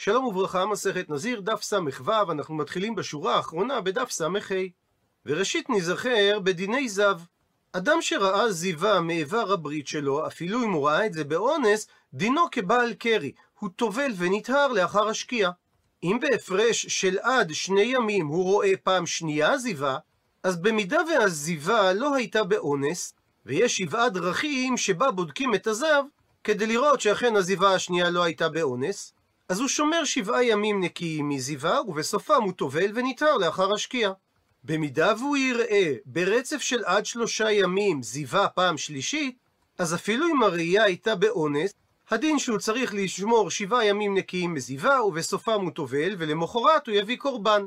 שלום וברכה, מסכת נזיר, דף ס"ו, אנחנו מתחילים בשורה האחרונה בדף ס"ה. וראשית ניזכר בדיני זב. אדם שראה זיווה מאיבר הברית שלו, אפילו אם הוא ראה את זה באונס, דינו כבעל קרי, הוא טובל ונטהר לאחר השקיעה. אם בהפרש של עד שני ימים הוא רואה פעם שנייה זיווה, אז במידה והזיווה לא הייתה באונס, ויש שבעה דרכים שבה בודקים את הזב, כדי לראות שאכן הזיווה השנייה לא הייתה באונס, אז הוא שומר שבעה ימים נקיים מזיווה, ובסופם הוא טובל ונטהר לאחר השקיעה. במידה והוא יראה ברצף של עד שלושה ימים זיווה פעם שלישית, אז אפילו אם הראייה הייתה באונס, הדין שהוא צריך לשמור שבעה ימים נקיים מזיווה, ובסופם הוא טובל, ולמחרת הוא יביא קורבן.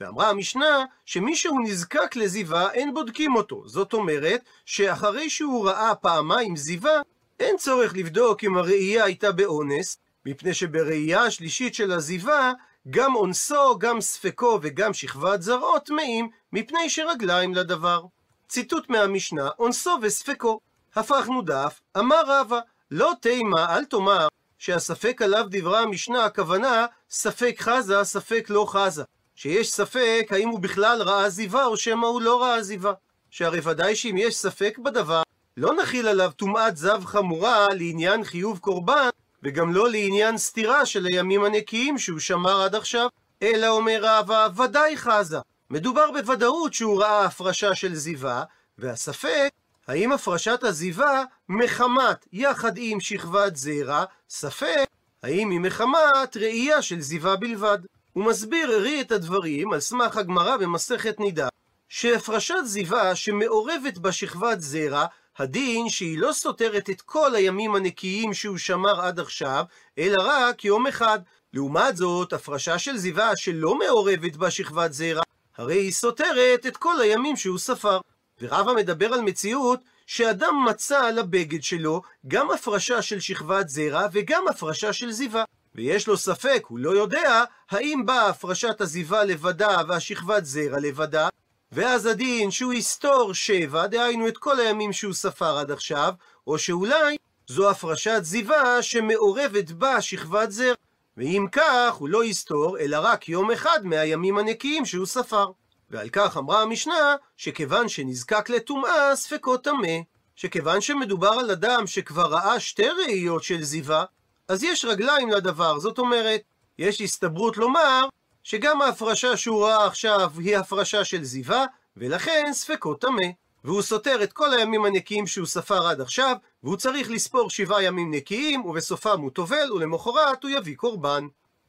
ואמרה המשנה שמי שהוא נזקק לזיווה אין בודקים אותו. זאת אומרת שאחרי שהוא ראה פעמיים זיווה, אין צורך לבדוק אם הראייה הייתה באונס, מפני שבראייה השלישית של הזיווה, גם אונסו, גם ספקו וגם שכבת זרעו טמאים, מפני שרגליים לדבר. ציטוט מהמשנה, אונסו וספקו. הפכנו דף, אמר רבא, לא תימה, אל תאמר, שהספק עליו דברה המשנה, הכוונה, ספק חזה, ספק לא חזה. שיש ספק האם הוא בכלל ראה זיווה או שמא הוא לא ראה זיווה. שהרי ודאי שאם יש ספק בדבר, לא נכיל עליו טומאת זב חמורה לעניין חיוב קורבן, וגם לא לעניין סתירה של הימים הנקיים שהוא שמר עד עכשיו. אלא אומר רבא, ודאי חזה. מדובר בוודאות שהוא ראה הפרשה של זיווה, והספק, האם הפרשת הזיווה מחמת יחד עם שכבת זרע, ספק, האם היא מחמת ראייה של זיווה בלבד. הוא מסביר הרי את הדברים על סמך הגמרא במסכת נידה, שהפרשת זיווה שמעורבת בשכבת זרע, הדין שהיא לא סותרת את כל הימים הנקיים שהוא שמר עד עכשיו, אלא רק יום אחד. לעומת זאת, הפרשה של זיווה שלא מעורבת בשכבת זרע, הרי היא סותרת את כל הימים שהוא ספר. ורבא מדבר על מציאות שאדם מצא על הבגד שלו גם הפרשה של שכבת זרע וגם הפרשה של זיווה. ויש לו ספק, הוא לא יודע, האם באה הפרשת הזיווה לבדה והשכבת זרע לבדה, ואז הדין שהוא יסתור שבע, דהיינו את כל הימים שהוא ספר עד עכשיו, או שאולי זו הפרשת זיווה שמעורבת בה שכבת זרע. ואם כך, הוא לא יסתור, אלא רק יום אחד מהימים הנקיים שהוא ספר. ועל כך אמרה המשנה, שכיוון שנזקק לטומאה, ספקו טמא. שכיוון שמדובר על אדם שכבר ראה שתי ראיות של זיווה, אז יש רגליים לדבר. זאת אומרת, יש הסתברות לומר שגם ההפרשה שהוא ראה עכשיו היא הפרשה של זיווה, ולכן ספקו טמא. והוא סותר את כל הימים הנקיים שהוא ספר עד עכשיו, והוא צריך לספור שבעה ימים נקיים, ובסופם הוא טובל, ולמחרת הוא יביא קורבן.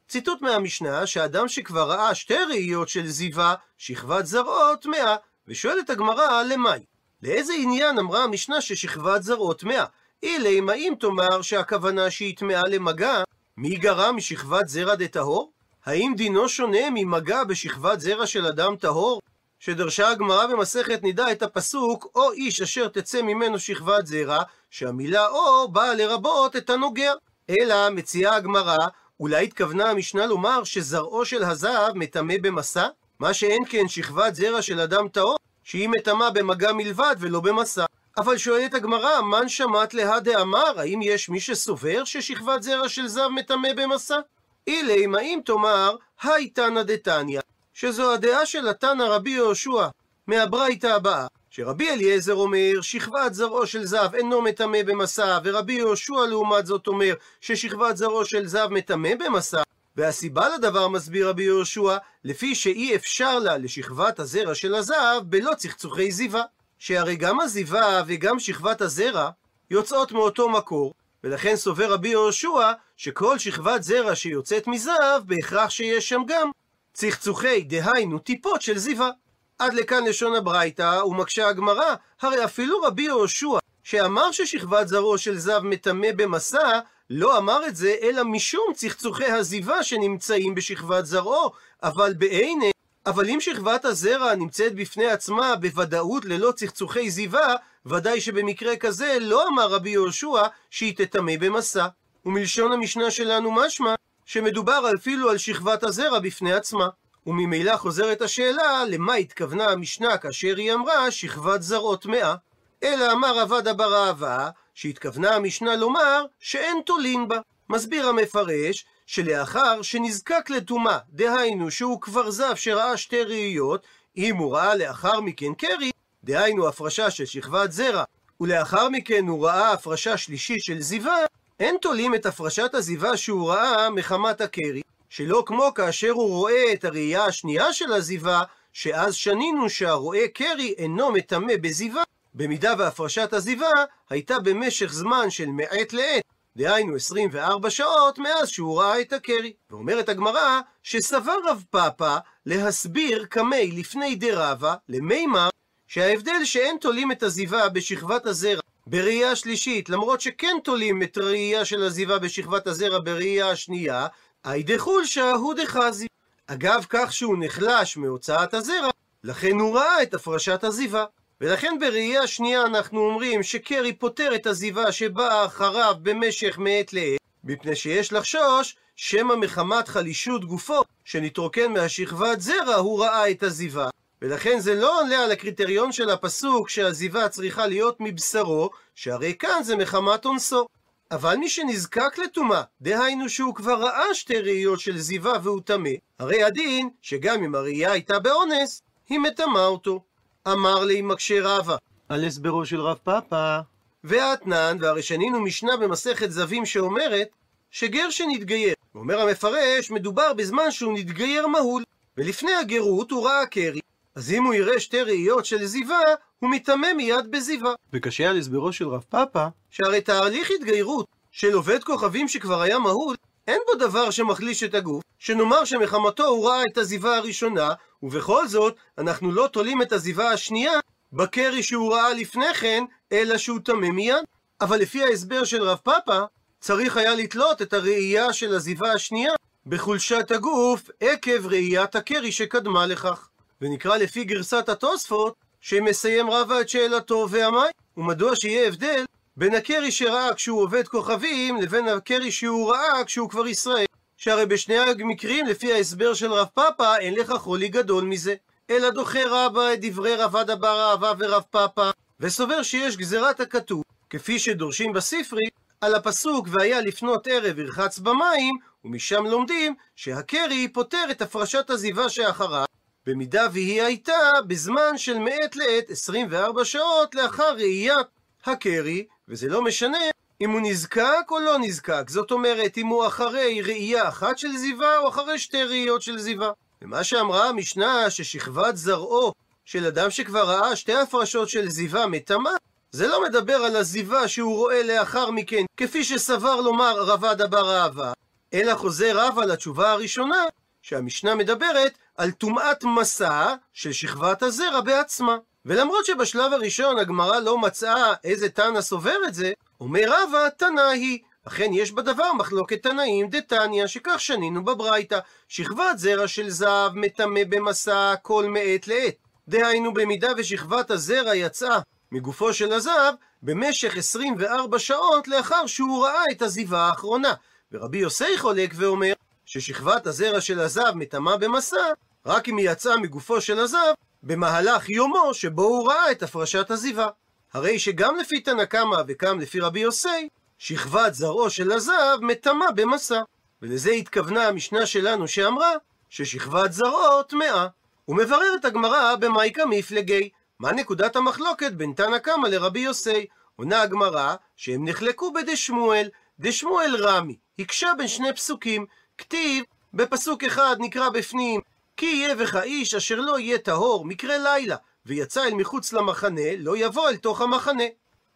ציטוט מהמשנה, שאדם שכבר ראה שתי ראיות של זיווה, שכבת זרעו טמאה, ושואלת הגמרא, למאי? לאיזה עניין אמרה המשנה ששכבת זרעו טמאה? אילי, אם תאמר שהכוונה שהיא טמאה למגע, מי גרע משכבת זרע דטהור? האם דינו שונה ממגע בשכבת זרע של אדם טהור? שדרשה הגמרא במסכת נידה את הפסוק, או איש אשר תצא ממנו שכבת זרע, שהמילה או באה לרבות את הנוגע. אלא מציעה הגמרא, אולי התכוונה המשנה לומר שזרעו של הזהב מטמא במסע? מה שאין כן שכבת זרע של אדם טהור, שהיא מטמאה במגע מלבד ולא במסע. אבל שואלת הגמרא, מן שמעת להא דאמר, האם יש מי שסובר ששכבת זרע של זב מטמא במסע? אילי, אם תאמר, היי תנא דתניא, שזו הדעה של התנא רבי יהושע, מהברייתא הבאה, שרבי אליעזר אומר, שכבת זרעו של זב אינו מטמא במסע, ורבי יהושע לעומת זאת אומר, ששכבת זרעו של זב מטמא במסע, והסיבה לדבר מסביר רבי יהושע, לפי שאי אפשר לה לשכבת הזרע של הזב בלא צחצוחי זיווה. שהרי גם הזיווה וגם שכבת הזרע יוצאות מאותו מקור, ולכן סובר רבי יהושע שכל שכבת זרע שיוצאת מזב, בהכרח שיש שם גם צחצוחי, דהיינו טיפות של זיווה. עד לכאן לשון הברייתא, ומקשה הגמרא, הרי אפילו רבי יהושע, שאמר ששכבת זרעו של זב מטמא במסע, לא אמר את זה אלא משום צחצוחי הזיווה שנמצאים בשכבת זרעו, אבל בעיני אבל אם שכבת הזרע נמצאת בפני עצמה בוודאות ללא צחצוחי זיווה, ודאי שבמקרה כזה לא אמר רבי יהושע שהיא תטמא במסע. ומלשון המשנה שלנו משמע שמדובר אפילו על שכבת הזרע בפני עצמה. וממילא חוזרת השאלה למה התכוונה המשנה כאשר היא אמרה שכבת זרעות טמאה. אלא אמר עבדה בר אהבה שהתכוונה המשנה לומר שאין תולין בה. מסביר המפרש שלאחר שנזקק לטומאה, דהיינו שהוא כבר זב שראה שתי ראיות, אם הוא ראה לאחר מכן קרי, דהיינו הפרשה של שכבת זרע, ולאחר מכן הוא ראה הפרשה שלישית של זיווה, אין תולים את הפרשת הזיווה שהוא ראה מחמת הקרי, שלא כמו כאשר הוא רואה את הראייה השנייה של הזיווה, שאז שנינו שהרואה קרי אינו מטמא בזיווה, במידה והפרשת הזיווה הייתה במשך זמן של מעת לעת, דהיינו 24 שעות מאז שהוא ראה את הקרי. ואומרת הגמרא שסבר רב פאפא להסביר קמי לפני דרבה למימר שההבדל שאין תולים את הזיווה בשכבת הזרע בראייה שלישית, למרות שכן תולים את הראייה של הזיווה בשכבת הזרע בראייה השנייה, אי דחולשא הוא דחזי. אגב כך שהוא נחלש מהוצאת הזרע, לכן הוא ראה את הפרשת הזיווה. ולכן בראייה שנייה אנחנו אומרים שקרי פותר את הזיווה שבאה אחריו במשך מעת לעת, מפני שיש לחשוש שמא מחמת חלישות גופו, שנתרוקן מהשכבת זרע, הוא ראה את הזיווה. ולכן זה לא עולה על הקריטריון של הפסוק שהזיווה צריכה להיות מבשרו, שהרי כאן זה מחמת אונסו. אבל מי שנזקק לטומאה, דהיינו שהוא כבר ראה שתי ראיות של זיווה והוא טמא, הרי הדין שגם אם הראייה הייתה באונס, היא מטמאה אותו. אמר לי מקשה רבא, על הסברו של רב פאפא. ואתנן, והרי שנינו משנה במסכת זבים שאומרת שגר שנתגייר. ואומר המפרש, מדובר בזמן שהוא נתגייר מהול, ולפני הגרות הוא ראה קרי. אז אם הוא יראה שתי ראיות של זיווה, הוא מטמא מיד בזיווה. וקשה על הסברו של רב פאפא, שהרי תהליך התגיירות של עובד כוכבים שכבר היה מהול, אין בו דבר שמחליש את הגוף, שנאמר שמחמתו הוא ראה את הזיווה הראשונה, ובכל זאת, אנחנו לא תולים את הזיווה השנייה בקרי שהוא ראה לפני כן, אלא שהוא טמא מיד. אבל לפי ההסבר של רב פאפא, צריך היה לתלות את הראייה של הזיווה השנייה בחולשת הגוף עקב ראיית הקרי שקדמה לכך. ונקרא לפי גרסת התוספות, שמסיים רבה את שאלתו והמי, ומדוע שיהיה הבדל בין הקרי שראה כשהוא עובד כוכבים, לבין הקרי שהוא ראה כשהוא כבר ישראל. שהרי בשני המקרים, לפי ההסבר של רב פאפא, אין לך חולי גדול מזה. אלא דוחה רבה את דברי רב עדה בר אהבה ורב פאפא, וסובר שיש גזירת הכתוב, כפי שדורשים בספרי, על הפסוק והיה לפנות ערב ירחץ במים, ומשם לומדים שהקרי פותר את הפרשת הזיווה שאחריו, במידה והיא הייתה בזמן של מעת לעת 24 שעות לאחר ראיית הקרי, וזה לא משנה אם הוא נזקק או לא נזקק. זאת אומרת, אם הוא אחרי ראייה אחת של זיווה או אחרי שתי ראיות של זיווה. ומה שאמרה המשנה, ששכבת זרעו של אדם שכבר ראה שתי הפרשות של זיווה מטמא, זה לא מדבר על הזיווה שהוא רואה לאחר מכן, כפי שסבר לומר רבד אבר אהבה, אלא חוזר רב על התשובה הראשונה, שהמשנה מדברת על טומאת מסע של שכבת הזרע בעצמה. ולמרות שבשלב הראשון הגמרא לא מצאה איזה תנא סובר את זה, אומר רבא, תנא היא. אכן יש בדבר מחלוקת תנאים דתניא, שכך שנינו בברייתא, שכבת זרע של זהב מטמא במסע כל מעת לעת. דהיינו במידה ושכבת הזרע יצאה מגופו של הזהב במשך 24 שעות לאחר שהוא ראה את הזיווה האחרונה. ורבי יוסי חולק ואומר ששכבת הזרע של הזהב מטמא במסע רק אם היא יצאה מגופו של הזהב במהלך יומו שבו הוא ראה את הפרשת הזיווה. הרי שגם לפי תנא קמא וגם לפי רבי יוסי, שכבת זרעו של הזהב מטמא במסע. ולזה התכוונה המשנה שלנו שאמרה ששכבת זרעו טמאה. ומבררת הגמרא במייקה מפלגי, מה נקודת המחלוקת בין תנא קמא לרבי יוסי? עונה הגמרא שהם נחלקו בדשמואל, דשמואל רמי, הקשה בין שני פסוקים, כתיב בפסוק אחד נקרא בפנים כי יהיה בך איש אשר לא יהיה טהור מקרה לילה, ויצא אל מחוץ למחנה, לא יבוא אל תוך המחנה.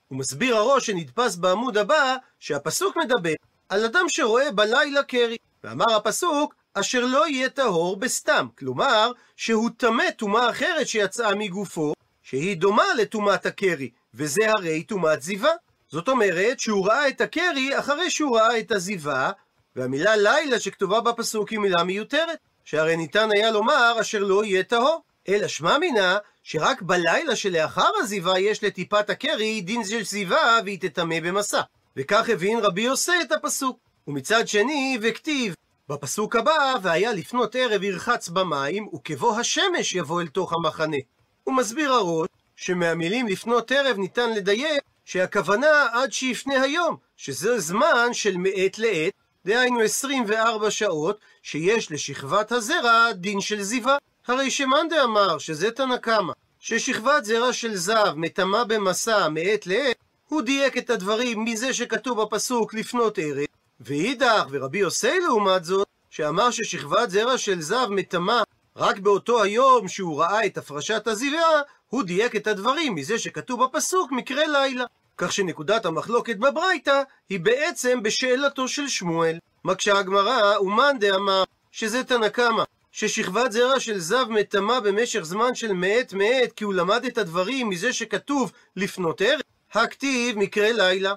הוא מסביר הראש שנדפס בעמוד הבא, שהפסוק מדבר על אדם שרואה בלילה קרי. ואמר הפסוק, אשר לא יהיה טהור בסתם. כלומר, שהוא טמא טומאה אחרת שיצאה מגופו, שהיא דומה לטומאת הקרי, וזה הרי טומאת זיווה. זאת אומרת שהוא ראה את הקרי אחרי שהוא ראה את הזיווה, והמילה לילה שכתובה בפסוק היא מילה מיותרת. שהרי ניתן היה לומר אשר לא יהיה טהור. אלא שמע מינה שרק בלילה שלאחר הזיווה יש לטיפת הקרי דין של זיווה והיא תטמא במסע. וכך הבין רבי יוסי את הפסוק. ומצד שני, וכתיב, בפסוק הבא, והיה לפנות ערב ירחץ במים, וכבוא השמש יבוא אל תוך המחנה. הוא מסביר הראש, שמהמילים לפנות ערב ניתן לדייק שהכוונה עד שיפנה היום, שזה זמן של מעת לעת, דהיינו 24 שעות, שיש לשכבת הזרע דין של זיווה. הרי שמאן דאמר שזה תנא קמא, ששכבת זרע של זב מטמא במסע מעת לעת, הוא דייק את הדברים מזה שכתוב בפסוק לפנות ערב, ואידך, ורבי יוסי לעומת זאת, שאמר ששכבת זרע של זב מטמא רק באותו היום שהוא ראה את הפרשת הזיווה, הוא דייק את הדברים מזה שכתוב בפסוק מקרה לילה. כך שנקודת המחלוקת בברייתא היא בעצם בשאלתו של שמואל. מקשה הגמרא, ומאן דאמר שזה תנא קמא, ששכבת זרע של זב מטמא במשך זמן של מעת מעת, כי הוא למד את הדברים מזה שכתוב לפנות ערב, הכתיב מקרה לילה.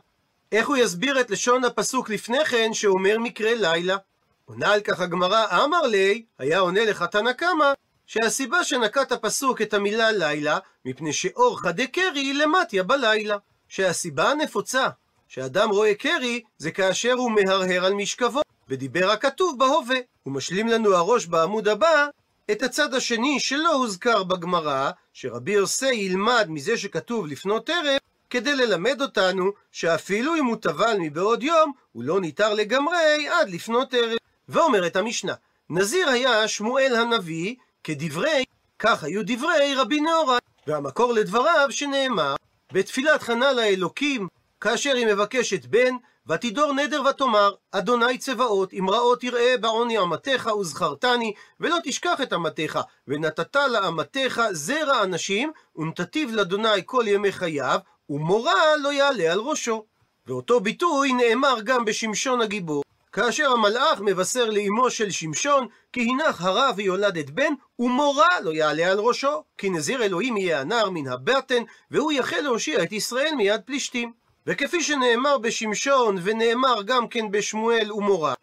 איך הוא יסביר את לשון הפסוק לפני כן שאומר מקרה לילה? עונה על כך הגמרא, אמר לי, היה עונה לך תנא קמא, שהסיבה שנקט הפסוק את המילה לילה, מפני שאורחא דקרי למטיה בלילה. שהסיבה הנפוצה שאדם רואה קרי, זה כאשר הוא מהרהר על משכבו, ודיבר הכתוב בהווה. הוא משלים לנו הראש בעמוד הבא את הצד השני שלא הוזכר בגמרא, שרבי יוסי ילמד מזה שכתוב לפנות ערב, כדי ללמד אותנו שאפילו אם הוא טבל מבעוד יום, הוא לא ניתר לגמרי עד לפנות ערב. ואומרת המשנה, נזיר היה שמואל הנביא כדברי, כך היו דברי רבי נהוראי. והמקור לדבריו שנאמר, בתפילת חנה לאלוקים, כאשר היא מבקשת בן, ותדור נדר ותאמר, אדוני צבאות, אם רעות תראה בעוני אמתך וזכרתני, ולא תשכח את אמתך, ונתת לאמתך זרע אנשים, ונתתיו לאדוני כל ימי חייו, ומורא לא יעלה על ראשו. ואותו ביטוי נאמר גם בשמשון הגיבור, כאשר המלאך מבשר לאמו של שמשון, כי הנך הרה ויולדת בן, ומורא לא יעלה על ראשו, כי נזיר אלוהים יהיה הנער מן הבטן, והוא יחל להושיע את ישראל מיד פלישתים. וכפי שנאמר בשמשון, ונאמר גם כן בשמואל ומורא,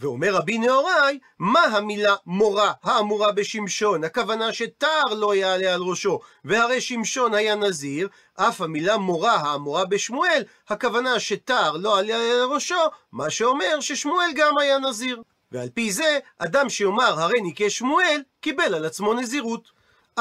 ואומר רבי נהוראי, מה המילה מורה האמורה בשמשון? הכוונה שתער לא יעלה על ראשו, והרי שמשון היה נזיר, אף המילה מורה האמורה בשמואל, הכוונה שתער לא יעלה על ראשו, מה שאומר ששמואל גם היה נזיר. ועל פי זה, אדם שיאמר הרי ניקה שמואל, קיבל על עצמו נזירות.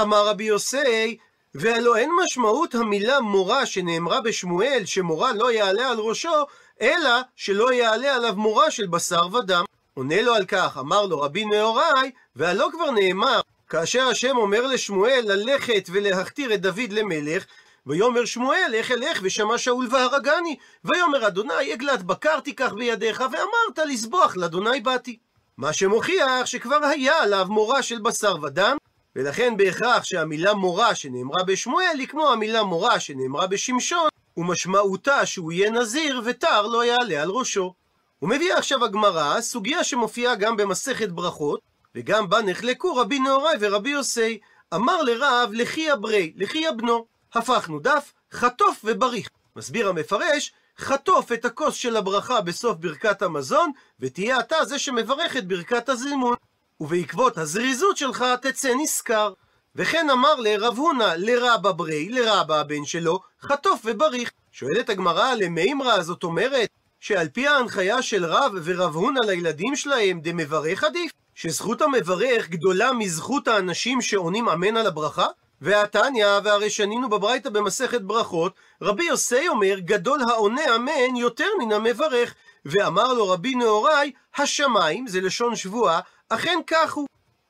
אמר רבי יוסי, והלא אין משמעות המילה מורה שנאמרה בשמואל, שמורה לא יעלה על ראשו, אלא שלא יעלה עליו מורה של בשר ודם. עונה לו על כך, אמר לו רבי נהוראי, והלא כבר נאמר, כאשר השם אומר לשמואל ללכת ולהכתיר את דוד למלך, ויאמר שמואל, איך אלך ושמע שאול והרגני. ויאמר אדוני, עגלת בקר תיקח בידיך, ואמרת לסבוח לאדוני באתי. מה שמוכיח שכבר היה עליו מורה של בשר ודם, ולכן בהכרח שהמילה מורה שנאמרה בשמואל היא כמו המילה מורה שנאמרה בשמשון, ומשמעותה שהוא יהיה נזיר ותר לא יעלה על ראשו. הוא מביא עכשיו הגמרא סוגיה שמופיעה גם במסכת ברכות, וגם בה נחלקו רבי נהוראי ורבי יוסי. אמר לרב, לכי אברי, לכי אבנו. הפכנו דף, חטוף ובריך. מסביר המפרש, חטוף את הכוס של הברכה בסוף ברכת המזון, ותהיה אתה זה שמברך את ברכת הזימון. ובעקבות הזריזות שלך תצא נשכר. וכן אמר לרב הונא, לרבא ברי, לרבא הבן שלו, חטוף ובריך. שואלת הגמרא, למימרא, זאת אומרת, שעל פי ההנחיה של רב ורב הונא לילדים שלהם, דמברך עדיף? שזכות המברך גדולה מזכות האנשים שעונים אמן על הברכה? והתניא, והרי שנינו בברייתא במסכת ברכות, רבי יוסי אומר, גדול העונה אמן יותר מן המברך. ואמר לו רבי נהוראי, השמיים, זה לשון שבועה, אכן כך הוא.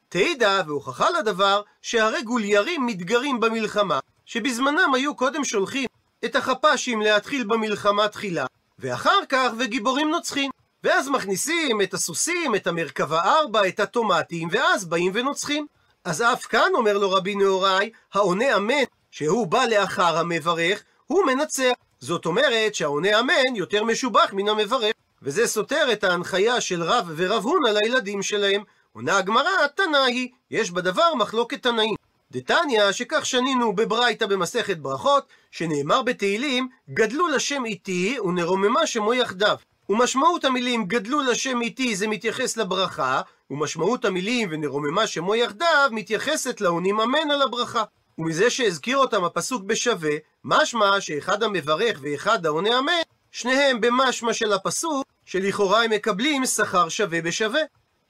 תדע והוכחה לדבר, שהרי גוליירים מתגרים במלחמה, שבזמנם היו קודם שולחים את החפ"שים להתחיל במלחמה תחילה, ואחר כך וגיבורים נוצחים. ואז מכניסים את הסוסים, את המרכבה ארבע, את הטומטים, ואז באים ונוצחים. אז אף כאן, אומר לו רבי נהוראי, העונה אמן, שהוא בא לאחר המברך, הוא מנצח. זאת אומרת שהעונה אמן יותר משובח מן המברך. וזה סותר את ההנחיה של רב ורב הונא לילדים שלהם. עונה הגמרא, תנא היא, יש בדבר מחלוקת תנאים. דתניא, שכך שנינו בברייתא במסכת ברכות, שנאמר בתהילים, גדלו לשם איתי ונרוממה שמו יחדיו. ומשמעות המילים גדלו לשם איתי זה מתייחס לברכה, ומשמעות המילים ונרוממה שמו יחדיו מתייחסת לעונים אמן על הברכה. ומזה שהזכיר אותם הפסוק בשווה, משמע שאחד המברך ואחד העונה אמן, שניהם במשמע של הפסוק, שלכאורה הם מקבלים שכר שווה בשווה.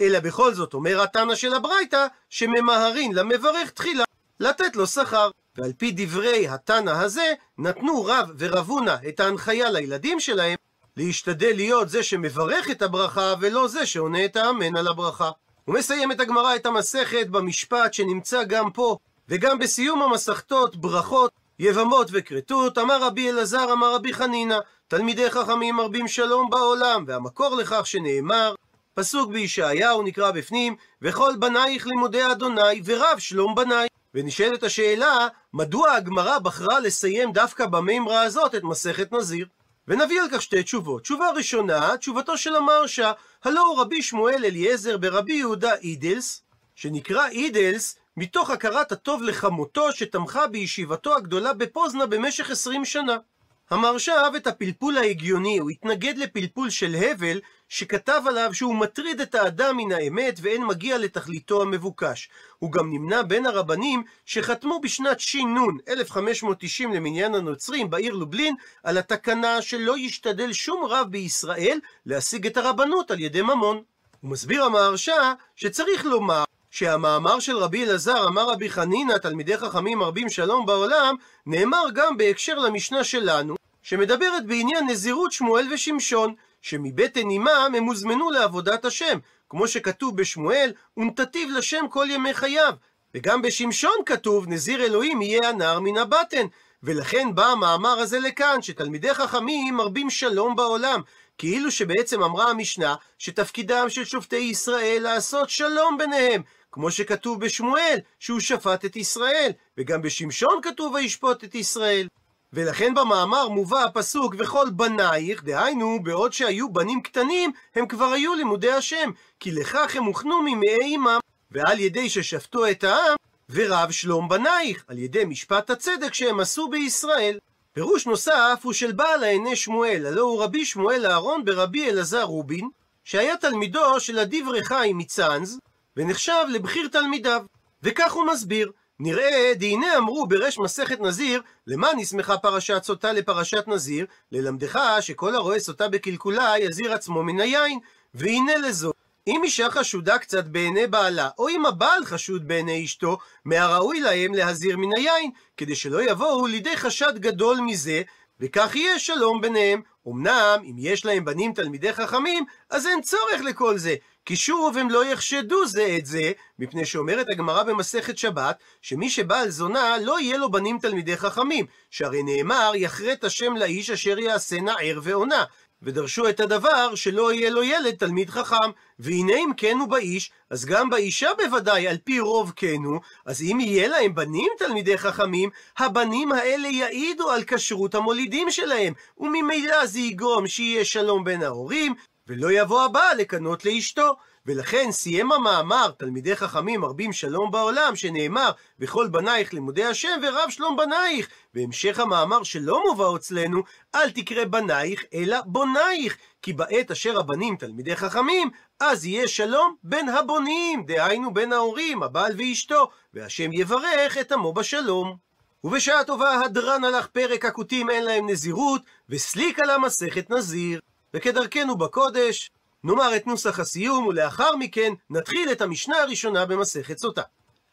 אלא בכל זאת אומר התנא של הברייתא, שממהרין למברך תחילה לתת לו שכר. ועל פי דברי התנא הזה, נתנו רב ורב הונא את ההנחיה לילדים שלהם, להשתדל להיות זה שמברך את הברכה, ולא זה שעונה את האמן על הברכה. את הגמרא את המסכת במשפט שנמצא גם פה, וגם בסיום המסכתות, ברכות, יבמות וכרתות, אמר רבי אלעזר, אמר רבי חנינא, תלמידי חכמים מרבים שלום בעולם, והמקור לכך שנאמר, פסוק בישעיהו נקרא בפנים, וכל בנייך לימודי אדוני, ורב שלום בניי. ונשאלת השאלה, מדוע הגמרא בחרה לסיים דווקא במימרה הזאת את מסכת נזיר? ונביא על כך שתי תשובות. תשובה ראשונה, תשובתו של המרשה, הלא רבי שמואל אליעזר ברבי יהודה אידלס, שנקרא אידלס מתוך הכרת הטוב לחמותו שתמכה בישיבתו הגדולה בפוזנה במשך עשרים שנה. המרשה אהב את הפלפול ההגיוני, הוא התנגד לפלפול של הבל, שכתב עליו שהוא מטריד את האדם מן האמת ואין מגיע לתכליתו המבוקש. הוא גם נמנה בין הרבנים שחתמו בשנת ש"ן, 1590 למניין הנוצרים, בעיר לובלין, על התקנה שלא ישתדל שום רב בישראל להשיג את הרבנות על ידי ממון. הוא מסביר המהרש"א שצריך לומר שהמאמר של רבי אלעזר אמר רבי חנינא, תלמידי חכמים מרבים שלום בעולם, נאמר גם בהקשר למשנה שלנו, שמדברת בעניין נזירות שמואל ושמשון, שמבטן אמם הם הוזמנו לעבודת השם, כמו שכתוב בשמואל, ונתתיו לשם כל ימי חייו. וגם בשמשון כתוב, נזיר אלוהים יהיה הנער מן הבטן. ולכן בא המאמר הזה לכאן, שתלמידי חכמים מרבים שלום בעולם. כאילו שבעצם אמרה המשנה, שתפקידם של שופטי ישראל לעשות שלום ביניהם, כמו שכתוב בשמואל, שהוא שפט את ישראל, וגם בשמשון כתוב וישפוט את ישראל. ולכן במאמר מובא הפסוק וכל בנייך, דהיינו, בעוד שהיו בנים קטנים, הם כבר היו לימודי השם, כי לכך הם הוכנו ממאי אמם, ועל ידי ששפטו את העם, ורב שלום בנייך, על ידי משפט הצדק שהם עשו בישראל. פירוש נוסף הוא של בעל העיני שמואל, הלא הוא רבי שמואל אהרון ברבי אלעזר רובין, שהיה תלמידו של הדברי חיים מצאנז, ונחשב לבכיר תלמידיו. וכך הוא מסביר, נראה, דהנה אמרו ברש מסכת נזיר, למה נסמכה פרשת סוטה לפרשת נזיר? ללמדך שכל הרואה סוטה בקלקולה יזיר עצמו מן היין. והנה לזו, אם אישה חשודה קצת בעיני בעלה, או אם הבעל חשוד בעיני אשתו, מהראוי להם להזיר מן היין, כדי שלא יבואו לידי חשד גדול מזה, וכך יהיה שלום ביניהם. אמנם, אם יש להם בנים תלמידי חכמים, אז אין צורך לכל זה, כי שוב הם לא יחשדו זה את זה, מפני שאומרת הגמרא במסכת שבת, שמי שבעל זונה לא יהיה לו בנים תלמידי חכמים, שהרי נאמר, יחרט השם לאיש אשר יעשנה ער ועונה. ודרשו את הדבר שלא יהיה לו ילד תלמיד חכם. והנה אם כן הוא באיש, אז גם באישה בוודאי, על פי רוב כן הוא, אז אם יהיה להם בנים תלמידי חכמים, הבנים האלה יעידו על כשרות המולידים שלהם, וממילא זה יגרום שיהיה שלום בין ההורים, ולא יבוא הבעל לקנות לאשתו. ולכן סיים המאמר, תלמידי חכמים מרבים שלום בעולם, שנאמר, וכל בנייך לימודי השם ורב שלום בנייך. והמשך המאמר שלא מובא אצלנו, אל תקרא בנייך, אלא בונייך. כי בעת אשר הבנים תלמידי חכמים, אז יהיה שלום בין הבונים, דהיינו בין ההורים, הבעל ואשתו, והשם יברך את עמו בשלום. ובשעה טובה הדרן הלך פרק הכותים אין להם נזירות, וסליק על המסכת נזיר. וכדרכנו בקודש, נאמר את נוסח הסיום, ולאחר מכן נתחיל את המשנה הראשונה במסכת סוטה.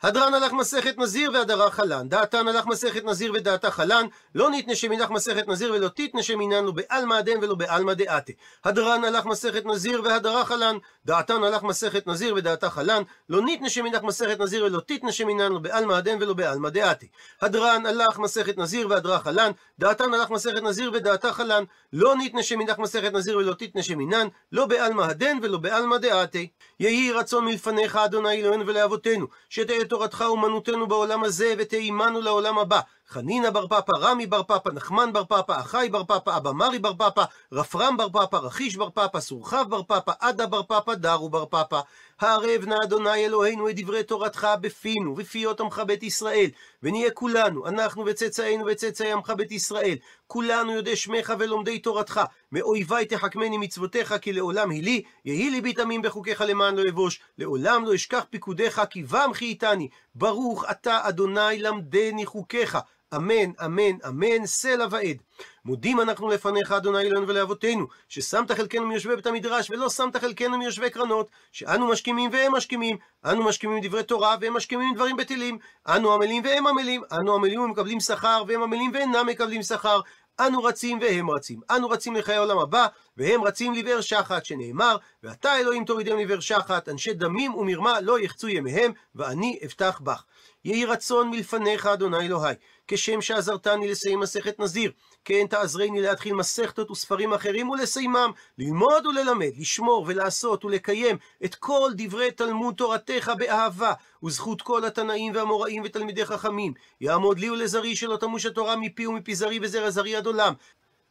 הדרן הלך מסכת נזיר והדרה חלן, דעתן הלך מסכת נזיר ודעתה חלן, לא ניתנה שמינך מסכת נזיר ולא תתנה שמינן לא בעלמא דן ולא בעלמא דעתה. הדרן הלך מסכת נזיר והדרה חלן, דעתן הלך מסכת נזיר ודעתה חלן, לא ניתנה שמינך מסכת נזיר ולא תתנה שמינן לא בעלמא דן ולא בעלמא דעתה. הדרן הלך מסכת נזיר והדרה חלן, דעתן הלך מסכת נזיר ודעתה חלן, לא ניתנה שמינך מסכת נזיר ולא תתנה שמינן, לא בעלמא הדן ולא בעלמא דעתה. יהי רצון מלפניך אדוני אלוהינו ולאבותינו, שתהיה תורתך אומנותנו בעולם הזה ותהימנו לעולם הבא. חנינא בר פפא, רמי בר פפא, נחמן בר פפא, אחי בר פפא, אבא מרי בר פפא, רפרם בר פפא, רכיש בר פפא, סורחב בר פפא, עדה בר פפא, דרו בר פפא. הערב נא אדוני אלוהינו את דברי תורתך בפינו, בפיות עמך בית ישראל, ונהיה כולנו, אנחנו וצאצאינו וצאצאי עמך בית ישראל, כולנו יודעי שמך ולומדי תורתך, מאויבי תחכמני מצוותיך, כי לעולם היא לי, יהי ליבי תמים בחוקיך למען לא אבוש, לעולם לא אשכח פיקודיך, כי בם חייתני, ברוך אתה אדוני למדני חוקיך. אמן, אמן, אמן, סלע ועד. מודים אנחנו לפניך, אדוני אלוהינו ולאבותינו, ששמת חלקנו מיושבי בית המדרש, ולא שמת חלקנו מיושבי קרנות, שאנו משכימים והם משכימים, אנו משכימים דברי תורה והם משכימים דברים בטלים, אנו עמלים והם עמלים, אנו עמלים ומקבלים שכר, והם עמלים ואינם מקבלים שכר, אנו רצים והם רצים. אנו רצים לחיי העולם הבא, והם רצים לבאר שחת, שנאמר, ואתה אלוהים תורידם לבאר שחת, אנשי דמים ומרמה לא יחצו ימיהם, ואני אפתח בך. יהי רצון מלפניך, אדוני אלוהי, כשם שעזרתני לסיים מסכת נזיר, כן תעזרני להתחיל מסכתות וספרים אחרים ולסיימם, ללמוד וללמד, לשמור ולעשות ולקיים את כל דברי תלמוד תורתך באהבה, וזכות כל התנאים והמוראים ותלמידי חכמים. יעמוד לי ולזרי שלא תמוש התורה מפי ומפי זרי וזרע זרי עד עולם.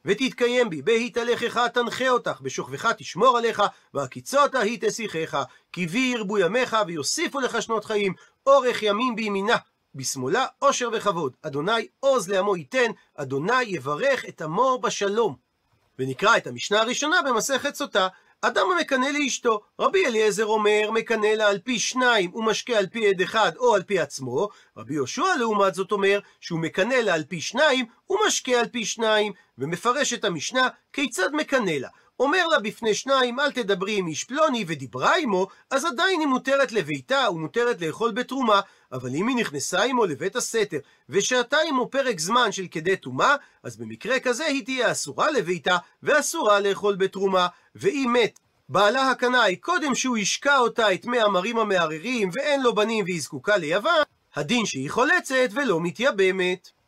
ותתקיים בי, בהתהלכך תנחה אותך, בשוכבך תשמור עליך, והקיצות ההיא תשיחך, כי בי ירבו ימיך, ויוסיפו לך שנות חיים, אורך ימים בימינה. בשמאלה עושר וכבוד. אדוני עוז לעמו ייתן, אדוני יברך את עמו בשלום. ונקרא את המשנה הראשונה במסכת סוטה. אדם המקנא לאשתו, רבי אליעזר אומר, מקנא לה על פי שניים ומשקה על פי עד אחד או על פי עצמו, רבי יהושע לעומת זאת אומר, שהוא מקנא לה על פי שניים ומשקה על פי שניים, ומפרש את המשנה כיצד מקנא לה. אומר לה בפני שניים, אל תדברי עם איש פלוני, ודיברה עמו, אז עדיין היא מותרת לביתה ומותרת לאכול בתרומה, אבל אם היא נכנסה עמו לבית הסתר, ושהתה עמו פרק זמן של כדי טומאה, אז במקרה כזה היא תהיה אסורה לביתה, ואסורה לאכול בתרומה, ואם מת בעלה הקנאי, קודם שהוא השקע אותה את מי המרים המערערים, ואין לו בנים והיא זקוקה ליוון, הדין שהיא חולצת ולא מתייבמת.